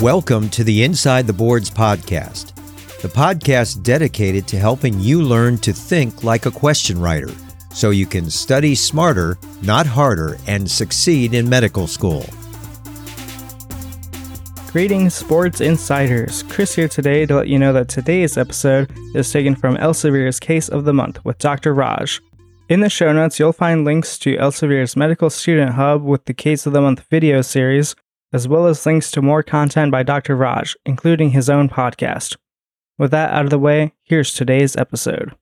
Welcome to the Inside the Boards podcast, the podcast dedicated to helping you learn to think like a question writer so you can study smarter, not harder, and succeed in medical school. Greetings, sports insiders. Chris here today to let you know that today's episode is taken from Elsevier's Case of the Month with Dr. Raj. In the show notes, you'll find links to Elsevier's Medical Student Hub with the Case of the Month video series, as well as links to more content by Dr. Raj, including his own podcast. With that out of the way, here's today's episode.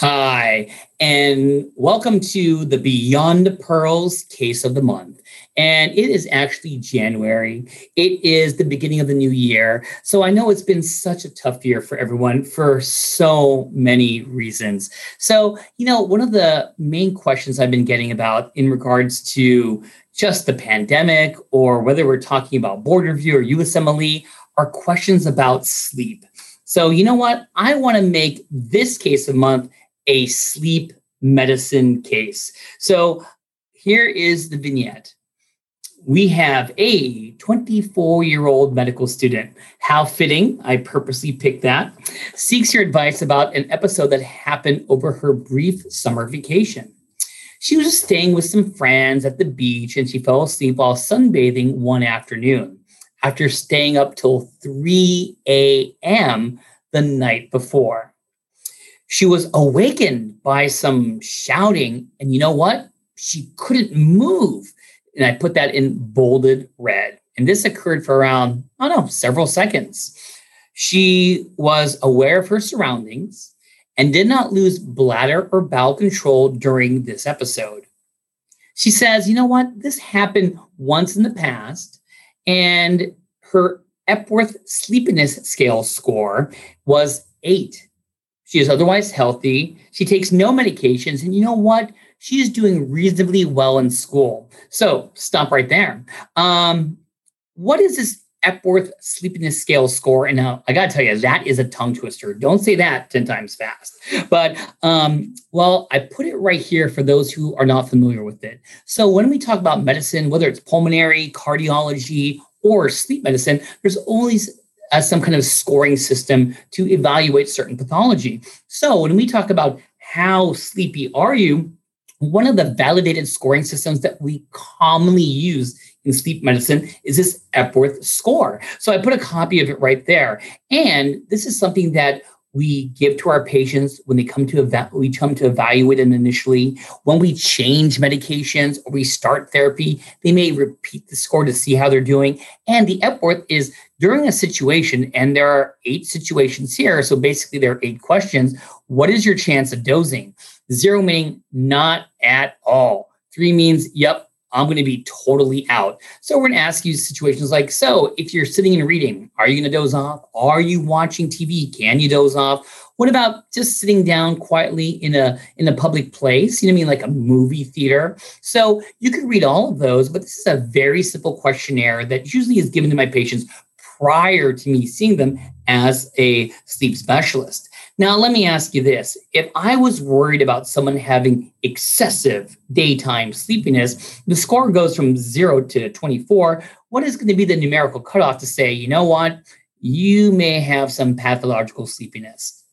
Hi, and welcome to the Beyond Pearls Case of the Month. And it is actually January. It is the beginning of the new year. So I know it's been such a tough year for everyone for so many reasons. So, you know, one of the main questions I've been getting about in regards to just the pandemic or whether we're talking about board review or USMLE are questions about sleep. So, you know what? I want to make this case of month a sleep medicine case. So, here is the vignette. We have a 24 year old medical student. How fitting, I purposely picked that. Seeks your advice about an episode that happened over her brief summer vacation. She was staying with some friends at the beach and she fell asleep while sunbathing one afternoon after staying up till 3 a.m. the night before. She was awakened by some shouting, and you know what? She couldn't move. And I put that in bolded red. And this occurred for around, I don't know, several seconds. She was aware of her surroundings and did not lose bladder or bowel control during this episode. She says, you know what? This happened once in the past, and her Epworth sleepiness scale score was eight. She is otherwise healthy. She takes no medications. And you know what? She is doing reasonably well in school. So stop right there. Um, what is this Epworth sleepiness scale score. And now I got to tell you, that is a tongue twister. Don't say that 10 times fast. But, um, well, I put it right here for those who are not familiar with it. So when we talk about medicine, whether it's pulmonary, cardiology, or sleep medicine, there's always uh, some kind of scoring system to evaluate certain pathology. So when we talk about how sleepy are you, one of the validated scoring systems that we commonly use in sleep medicine is this Epworth score. So I put a copy of it right there. And this is something that we give to our patients when they come to eva- we come to evaluate them initially. When we change medications or we start therapy, they may repeat the score to see how they're doing. And the Epworth is during a situation, and there are eight situations here. So basically, there are eight questions. What is your chance of dozing? Zero meaning not at all. Three means, yep, I'm going to be totally out. So we're going to ask you situations like, so if you're sitting and reading, are you going to doze off? Are you watching TV? Can you doze off? What about just sitting down quietly in a in a public place? You know what I mean, like a movie theater. So you could read all of those, but this is a very simple questionnaire that usually is given to my patients prior to me seeing them as a sleep specialist. Now, let me ask you this. If I was worried about someone having excessive daytime sleepiness, the score goes from zero to 24. What is going to be the numerical cutoff to say, you know what? You may have some pathological sleepiness.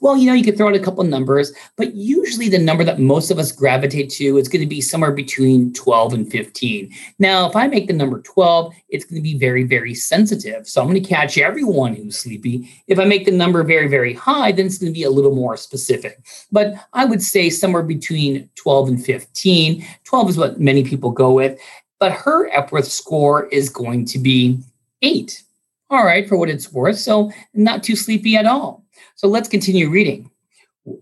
Well, you know, you could throw out a couple numbers, but usually the number that most of us gravitate to is going to be somewhere between 12 and 15. Now, if I make the number 12, it's going to be very, very sensitive. So I'm going to catch everyone who's sleepy. If I make the number very, very high, then it's going to be a little more specific. But I would say somewhere between 12 and 15. 12 is what many people go with. But her Epworth score is going to be eight. All right, for what it's worth. So not too sleepy at all. So let's continue reading.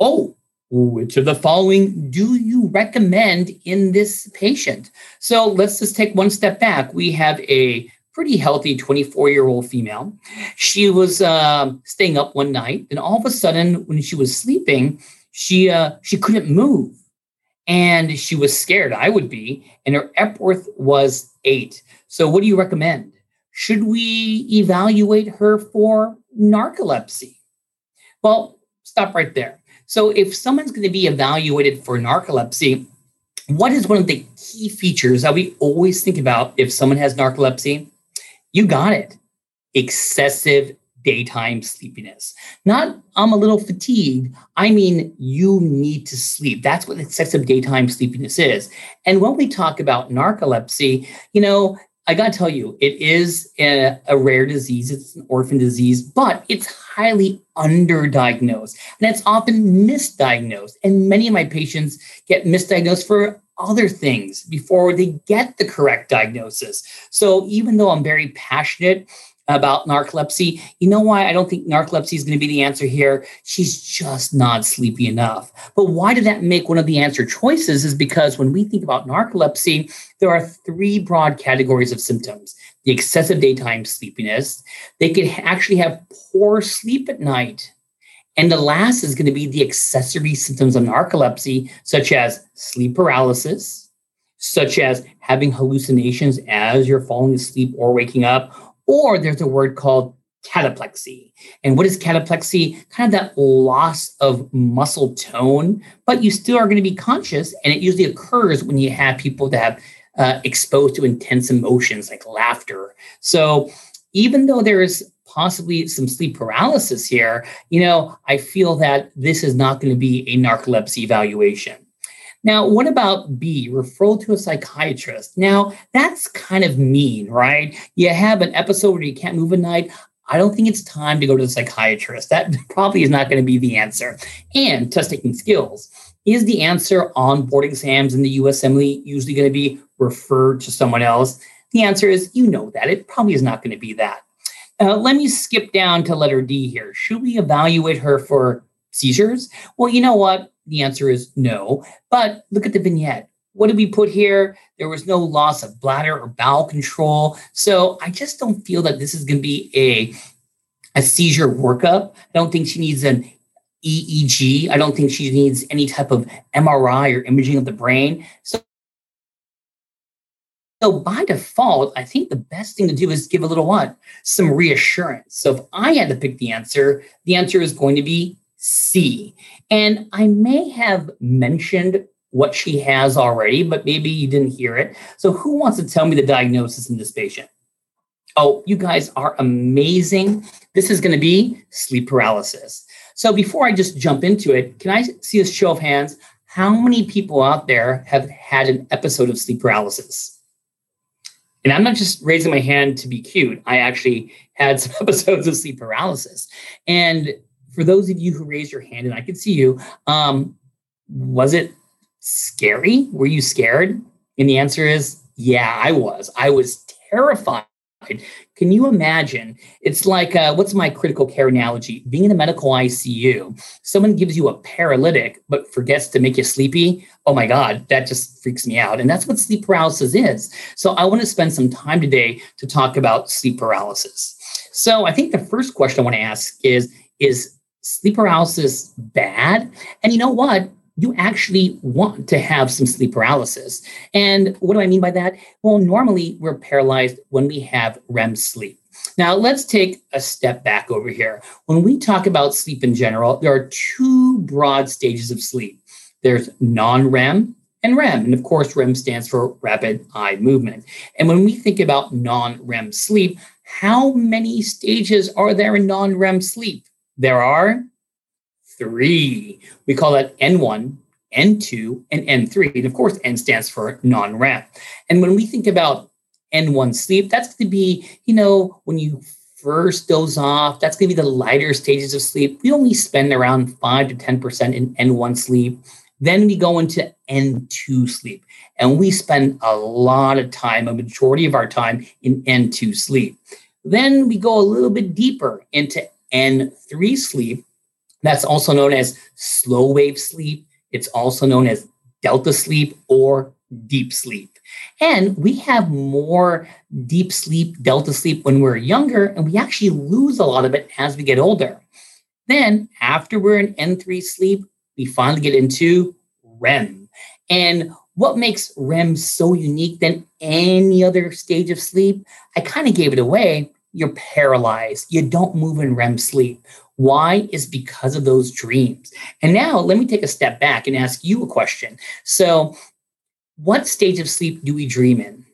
Oh, which of the following do you recommend in this patient? So let's just take one step back. We have a pretty healthy 24 year old female. She was uh, staying up one night, and all of a sudden, when she was sleeping, she uh, she couldn't move, and she was scared. I would be, and her Epworth was eight. So, what do you recommend? Should we evaluate her for narcolepsy? Well, stop right there. So, if someone's going to be evaluated for narcolepsy, what is one of the key features that we always think about if someone has narcolepsy? You got it. excessive daytime sleepiness. Not I'm a little fatigued. I mean, you need to sleep. That's what excessive daytime sleepiness is. And when we talk about narcolepsy, you know, I got to tell you, it is a, a, rare disease. It's an orphan disease, but it's highly underdiagnosed and it's often misdiagnosed. And many of my patients get misdiagnosed for other things before they get the correct diagnosis. So even though I'm very passionate about narcolepsy. You know why I don't think narcolepsy is going to be the answer here? She's just not sleepy enough. But why did that make one of the answer choices? Is because when we think about narcolepsy, there are three broad categories of symptoms the excessive daytime sleepiness, they could actually have poor sleep at night. And the last is going to be the accessory symptoms of narcolepsy, such as sleep paralysis, such as having hallucinations as you're falling asleep or waking up, or there's a word called cataplexy. And what is cataplexy? Kind of that loss of muscle tone, but you still are going to be conscious. And it usually occurs when you have people that have uh, exposed to intense emotions like laughter. So even though there is possibly some sleep paralysis here, you know, I feel that this is not going to be a narcolepsy evaluation. Now, what about B, referral to a psychiatrist? Now, that's kind of mean, right? You have an episode where you can't move at night. I don't think it's time to go to the psychiatrist. That probably is not going to be the answer. And test taking skills. Is the answer on board exams in the USMLE usually going to be referred to someone else? The answer is you know that. It probably is not going to be that. Uh, let me skip down to letter D here. Should we evaluate her for seizures? Well, you know what? The answer is no. But look at the vignette. What did we put here? There was no loss of bladder or bowel control. So I just don't feel that this is going to be a, a seizure workup. I don't think she needs an EEG. I don't think she needs any type of MRI or imaging of the brain. So so by default, I think the best thing to do is give a little what? Some reassurance. So if I had to pick the answer, the answer is going to be C. And I may have mentioned what she has already, but maybe you didn't hear it. So, who wants to tell me the diagnosis in this patient? Oh, you guys are amazing. This is going to be sleep paralysis. So, before I just jump into it, can I see a show of hands? How many people out there have had an episode of sleep paralysis? And I'm not just raising my hand to be cute. I actually had some episodes of sleep paralysis. And for those of you who raised your hand, and I could see you, um, was it scary? Were you scared? And the answer is, yeah, I was. I was terrified. Can you imagine? It's like, uh, what's my critical care analogy? Being in a medical ICU, someone gives you a paralytic but forgets to make you sleepy. Oh my God, that just freaks me out. And that's what sleep paralysis is. So I want to spend some time today to talk about sleep paralysis. So I think the first question I want to ask is, is sleep paralysis bad? And you know what? You actually want to have some sleep paralysis. And what do I mean by that? Well, normally we're paralyzed when we have REM sleep. Now, let's take a step back over here. When we talk about sleep in general, there are two broad stages of sleep there's non REM and REM. And of course, REM stands for rapid eye movement. And when we think about non REM sleep, how many stages are there in non REM sleep? There are three. We call that N1, N2, and N3. And of course, N stands for non REM. And when we think about N1 sleep, that's going to be, you know, when you first doze off, that's going to be the lighter stages of sleep. We only spend around 5 to 10% in N1 sleep. Then we go into N2 sleep, and we spend a lot of time, a majority of our time in N2 sleep. Then we go a little bit deeper into N3 sleep. That's also known as slow wave sleep. It's also known as delta sleep or deep sleep. And we have more deep sleep, delta sleep when we're younger, and we actually lose a lot of it as we get older. Then, after we're in N3 sleep, we finally get into REM. And what makes REM so unique than any other stage of sleep? I kind of gave it away, you're paralyzed. You don't move in REM sleep. Why? Is because of those dreams. And now let me take a step back and ask you a question. So, what stage of sleep do we dream in?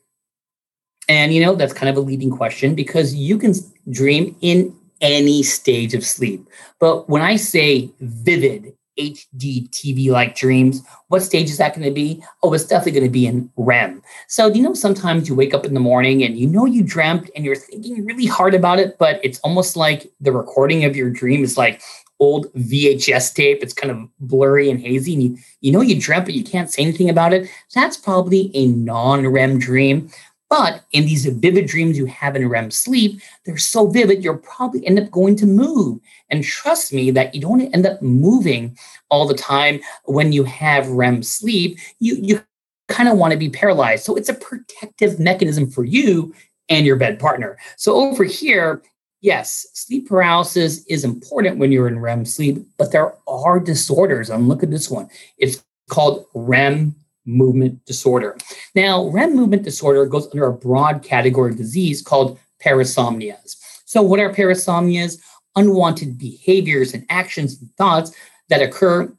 And you know, that's kind of a leading question because you can dream in any stage of sleep. But when I say vivid, HD TV like dreams, what stage is that going to be? Oh, it's definitely going to be in REM. So, you know sometimes you wake up in the morning and you know you dreamt and you're thinking really hard about it, but it's almost like the recording of your dream is like old VHS tape. It's kind of blurry and hazy, and you, you know you dreamt, but you can't say anything about it. That's probably a non REM dream. But in these vivid dreams you have in REM sleep, they're so vivid, you'll probably end up going to move. And trust me that you don't end up moving all the time when you have REM sleep. You, you kind of want to be paralyzed. So it's a protective mechanism for you and your bed partner. So over here, yes, sleep paralysis is important when you're in REM sleep, but there are disorders. And look at this one. It's called REM movement disorder. Now, REM movement disorder goes under a broad category of disease called parasomnias. So, what are parasomnias? Unwanted behaviors and actions and thoughts that occur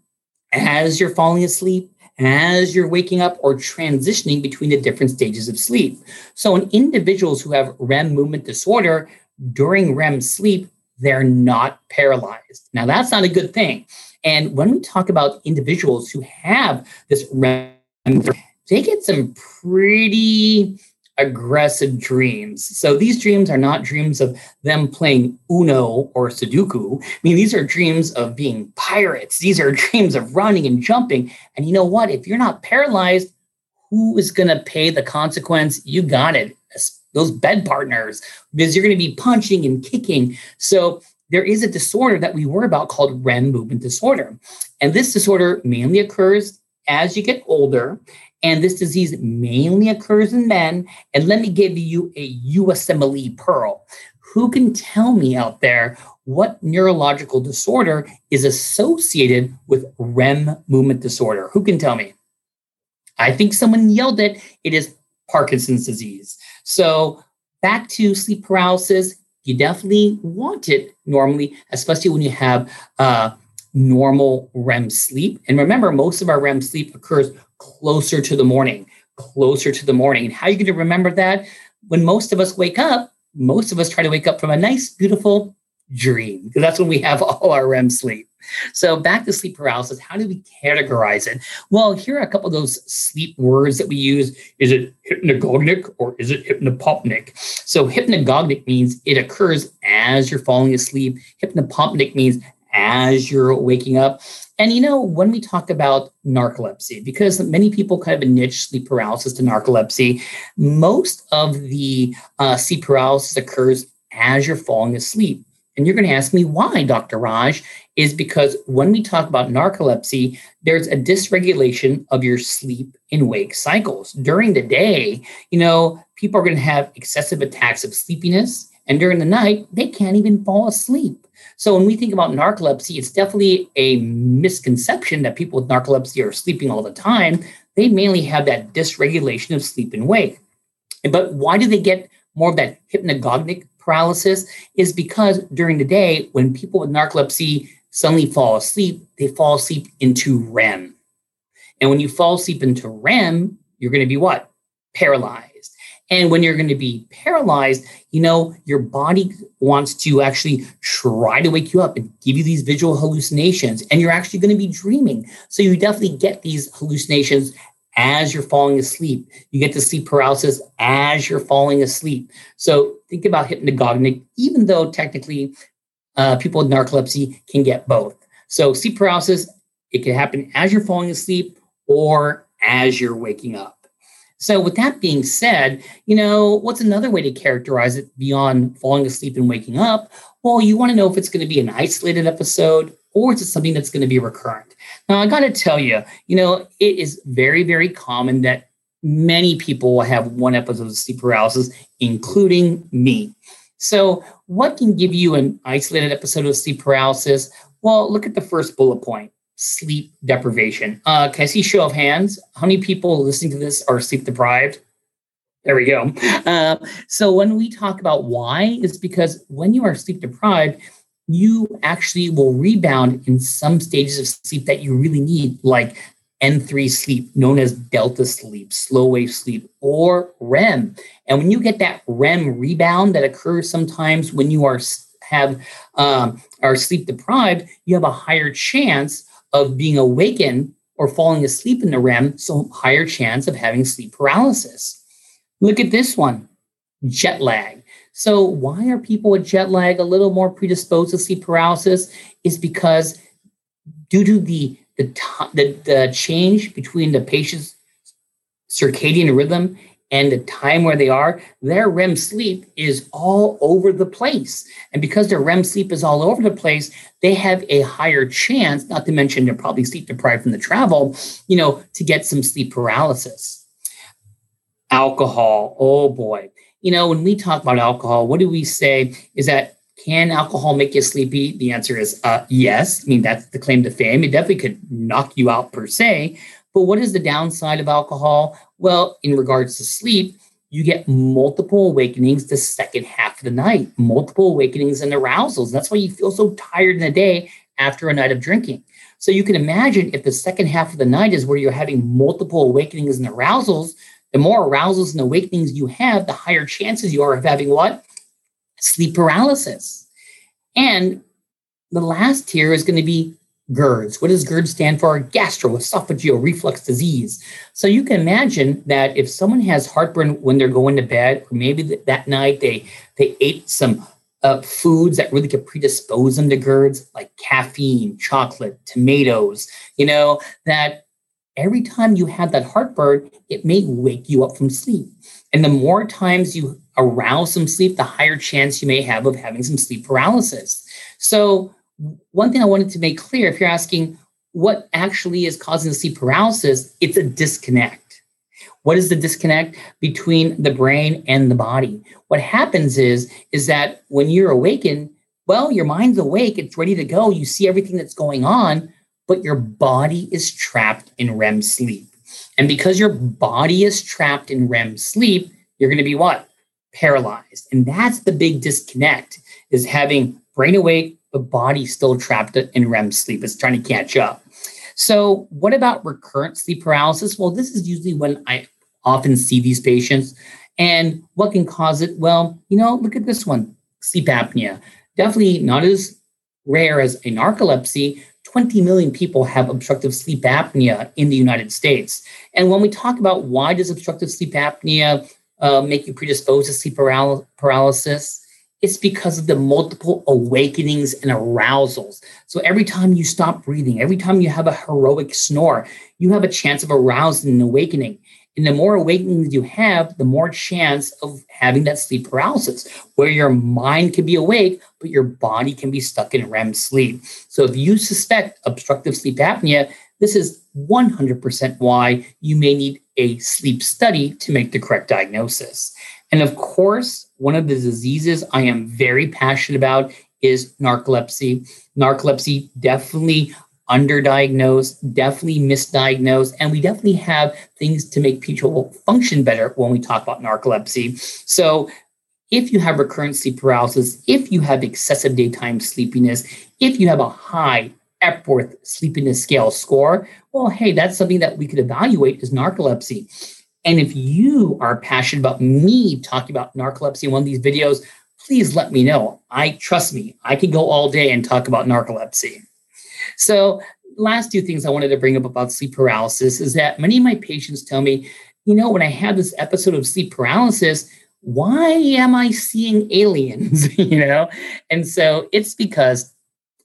as you're falling asleep, as you're waking up, or transitioning between the different stages of sleep. So, in individuals who have REM movement disorder during REM sleep, they're not paralyzed. Now, that's not a good thing. And when we talk about individuals who have this REM they get some pretty aggressive dreams. So these dreams are not dreams of them playing Uno or Sudoku. I mean, these are dreams of being pirates. These are dreams of running and jumping. And you know what? If you're not paralyzed, who is going to pay the consequence? You got it. Those bed partners, because you're going to be punching and kicking. So there is a disorder that we worry about called REM movement disorder. And this disorder mainly occurs as you get older, and this disease mainly occurs in men. And let me give you a USMLE pearl. Who can tell me out there what neurological disorder is associated with REM movement disorder? Who can tell me? I think someone yelled it. It is Parkinson's disease. So back to sleep paralysis. You definitely want it normally, especially when you have uh, normal REM sleep. And remember, most of our REM sleep occurs closer to the morning, closer to the morning. And how are you going to remember that? When most of us wake up, most of us try to wake up from a nice, beautiful dream, because that's when we have all our REM sleep. So back to sleep paralysis, how do we categorize it? Well, here are a couple of those sleep words that we use. Is it hypnagogic or is it hypnopompic? So hypnagogic means it occurs as you're falling asleep. Hypnopompic means as you're waking up. And you know, when we talk about narcolepsy, because many people kind of niche sleep paralysis to narcolepsy, most of the uh, sleep paralysis occurs as you're falling asleep. And you're going to ask me why, Dr. Raj, is because when we talk about narcolepsy, there's a dysregulation of your sleep and wake cycles. During the day, you know, people are going to have excessive attacks of sleepiness. And during the night, they can't even fall asleep. So when we think about narcolepsy, it's definitely a misconception that people with narcolepsy are sleeping all the time. They mainly have that dysregulation of sleep and wake. But why do they get more of that hypnagogic paralysis? Is because during the day, when people with narcolepsy suddenly fall asleep, they fall asleep into REM. And when you fall asleep into REM, you're going to be what? Paralyzed. And when you're going to be paralyzed, you know, your body wants to actually try to wake you up and give you these visual hallucinations. And you're actually going to be dreaming. So you definitely get these hallucinations as you're falling asleep. You get to sleep paralysis as you're falling asleep. So think about hypnagogic, even though technically uh, people with narcolepsy can get both. So sleep paralysis, it can happen as you're falling asleep or as you're waking up. So, with that being said, you know, what's another way to characterize it beyond falling asleep and waking up? Well, you want to know if it's going to be an isolated episode or is it something that's going to be recurrent? Now, I got to tell you, you know, it is very, very common that many people will have one episode of sleep paralysis, including me. So, what can give you an isolated episode of sleep paralysis? Well, look at the first bullet point sleep deprivation. Uh, can I see show of hands? How many people listening to this are sleep deprived? There we go. Uh, so when we talk about why, it's because when you are sleep deprived, you actually will rebound in some stages of sleep that you really need, like N3 sleep, known as delta sleep, slow wave sleep, or REM. And when you get that REM rebound that occurs sometimes when you are have um, are sleep deprived, you have a higher chance of being awakened or falling asleep in the REM, so higher chance of having sleep paralysis. Look at this one, jet lag. So why are people with jet lag a little more predisposed to sleep paralysis? Is because due to the the, the, the change between the patient's circadian rhythm and the time where they are, their REM sleep is all over the place. And because their REM sleep is all over the place, they have a higher chance, not to mention they're probably sleep deprived from the travel, you know, to get some sleep paralysis. Alcohol, oh boy. You know, when we talk about alcohol, what do we say is that can alcohol make you sleepy? The answer is uh, yes. I mean, that's the claim to fame. It definitely could knock you out per se. But what is the downside of alcohol? Well, in regards to sleep, you get multiple awakenings the second half of the night, multiple awakenings and arousals. That's why you feel so tired in the day after a night of drinking. So you can imagine if the second half of the night is where you're having multiple awakenings and arousals, the more arousals and awakenings you have, the higher chances you are of having what? sleep paralysis. And the last tier is going to be GERDs. What does GERD stand for? Gastroesophageal reflux disease. So you can imagine that if someone has heartburn when they're going to bed, or maybe that night they they ate some uh, foods that really could predispose them to GERDs, like caffeine, chocolate, tomatoes. You know that every time you have that heartburn, it may wake you up from sleep. And the more times you arouse some sleep, the higher chance you may have of having some sleep paralysis. So, one thing I wanted to make clear if you're asking what actually is causing the sleep paralysis, it's a disconnect. What is the disconnect between the brain and the body? What happens is is that when you're awakened, well, your mind's awake, it's ready to go, you see everything that's going on, but your body is trapped in REM sleep. And because your body is trapped in REM sleep, you're going to be what? paralyzed. And that's the big disconnect is having brain awake, but body still trapped in REM sleep. It's trying to catch up. So, what about recurrent sleep paralysis? Well, this is usually when I often see these patients. And what can cause it? Well, you know, look at this one sleep apnea. Definitely not as rare as a narcolepsy. 20 million people have obstructive sleep apnea in the United States. And when we talk about why does obstructive sleep apnea uh, make you predisposed to sleep paral- paralysis, it's because of the multiple awakenings and arousals. So every time you stop breathing, every time you have a heroic snore, you have a chance of arousing and awakening. And the more awakenings you have, the more chance of having that sleep paralysis, where your mind can be awake, but your body can be stuck in REM sleep. So if you suspect obstructive sleep apnea, this is 100% why you may need a sleep study to make the correct diagnosis. And of course, one of the diseases I am very passionate about is narcolepsy. Narcolepsy definitely underdiagnosed, definitely misdiagnosed, and we definitely have things to make people function better when we talk about narcolepsy. So, if you have recurrent sleep paralysis, if you have excessive daytime sleepiness, if you have a high Epworth sleepiness scale score, well, hey, that's something that we could evaluate as narcolepsy. And if you are passionate about me talking about narcolepsy in one of these videos, please let me know. I trust me, I can go all day and talk about narcolepsy. So, last two things I wanted to bring up about sleep paralysis is that many of my patients tell me, you know, when I have this episode of sleep paralysis, why am I seeing aliens? you know? And so it's because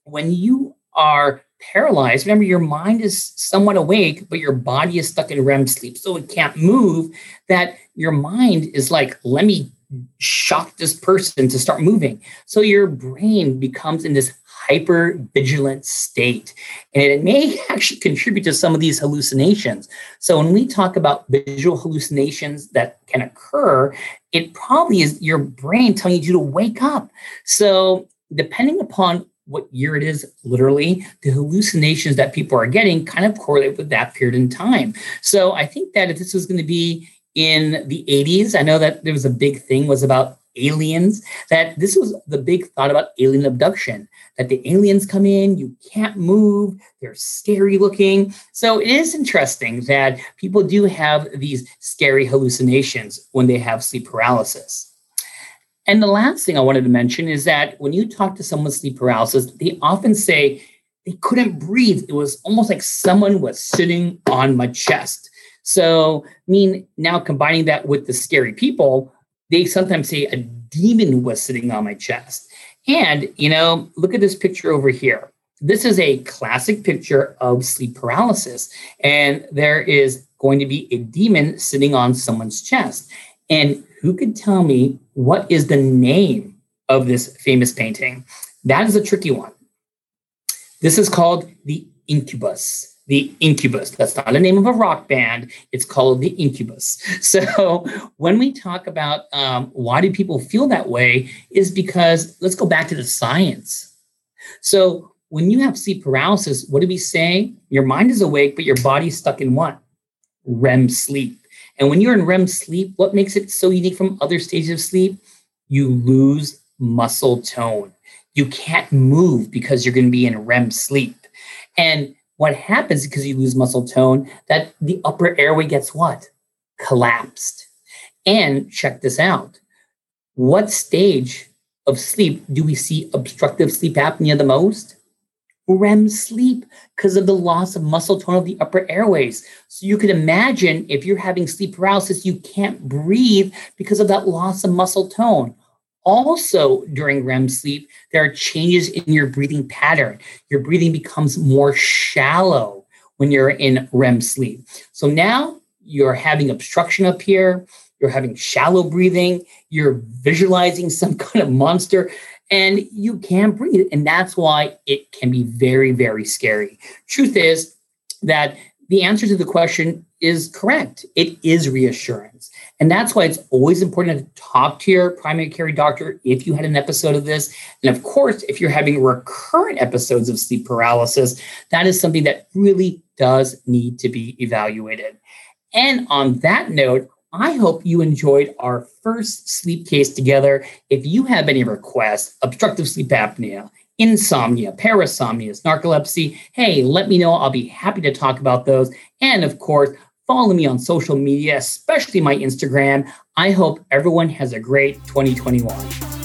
when you are paralyzed, remember your mind is somewhat awake, but your body is stuck in REM sleep. So it can't move. That your mind is like, let me shock this person to start moving. So your brain becomes in this hyper vigilant state. And it may actually contribute to some of these hallucinations. So when we talk about visual hallucinations that can occur, it probably is your brain telling you to wake up. So depending upon what year it is, literally, the hallucinations that people are getting kind of correlate with that period in time. So I think that if this was going to be in the 80s, I know that there was a big thing was about aliens, that this was the big thought about alien abduction, that the aliens come in, you can't move, they're scary looking. So it is interesting that people do have these scary hallucinations when they have sleep paralysis. And the last thing I wanted to mention is that when you talk to someone with sleep paralysis, they often say they couldn't breathe. It was almost like someone was sitting on my chest. So, I mean, now combining that with the scary people, they sometimes say a demon was sitting on my chest. And, you know, look at this picture over here. This is a classic picture of sleep paralysis. And there is going to be a demon sitting on someone's chest. And who could tell me what is the name of this famous painting? That is a tricky one. This is called the Incubus the Incubus. That's not a name of a rock band. It's called the Incubus. So when we talk about um, why do people feel that way, is because let's go back to the science. So when you have sleep paralysis, what do we say? Your mind is awake, but your body's stuck in what? REM sleep. And when you're in REM sleep, what makes it so unique from other stages of sleep? You lose muscle tone. You can't move because you're going to be in REM sleep. And what happens because you lose muscle tone that the upper airway gets what collapsed and check this out what stage of sleep do we see obstructive sleep apnea the most REM sleep because of the loss of muscle tone of the upper airways. So you could imagine if you're having sleep paralysis, you can't breathe because of that loss of muscle tone. Also, during REM sleep, there are changes in your breathing pattern. Your breathing becomes more shallow when you're in REM sleep. So now you're having obstruction up here, you're having shallow breathing, you're visualizing some kind of monster, and you can't breathe. And that's why it can be very, very scary. Truth is that the answer to the question is correct. It is reassurance. And that's why it's always important to talk to your primary care doctor if you had an episode of this. And of course, if you're having recurrent episodes of sleep paralysis, that is something that really does need to be evaluated. And on that note, I hope you enjoyed our first sleep case together. If you have any requests, obstructive sleep apnea, insomnia, parasomnia, narcolepsy, hey, let me know. I'll be happy to talk about those. And of course, follow me on social media, especially my Instagram. I hope everyone has a great 2021.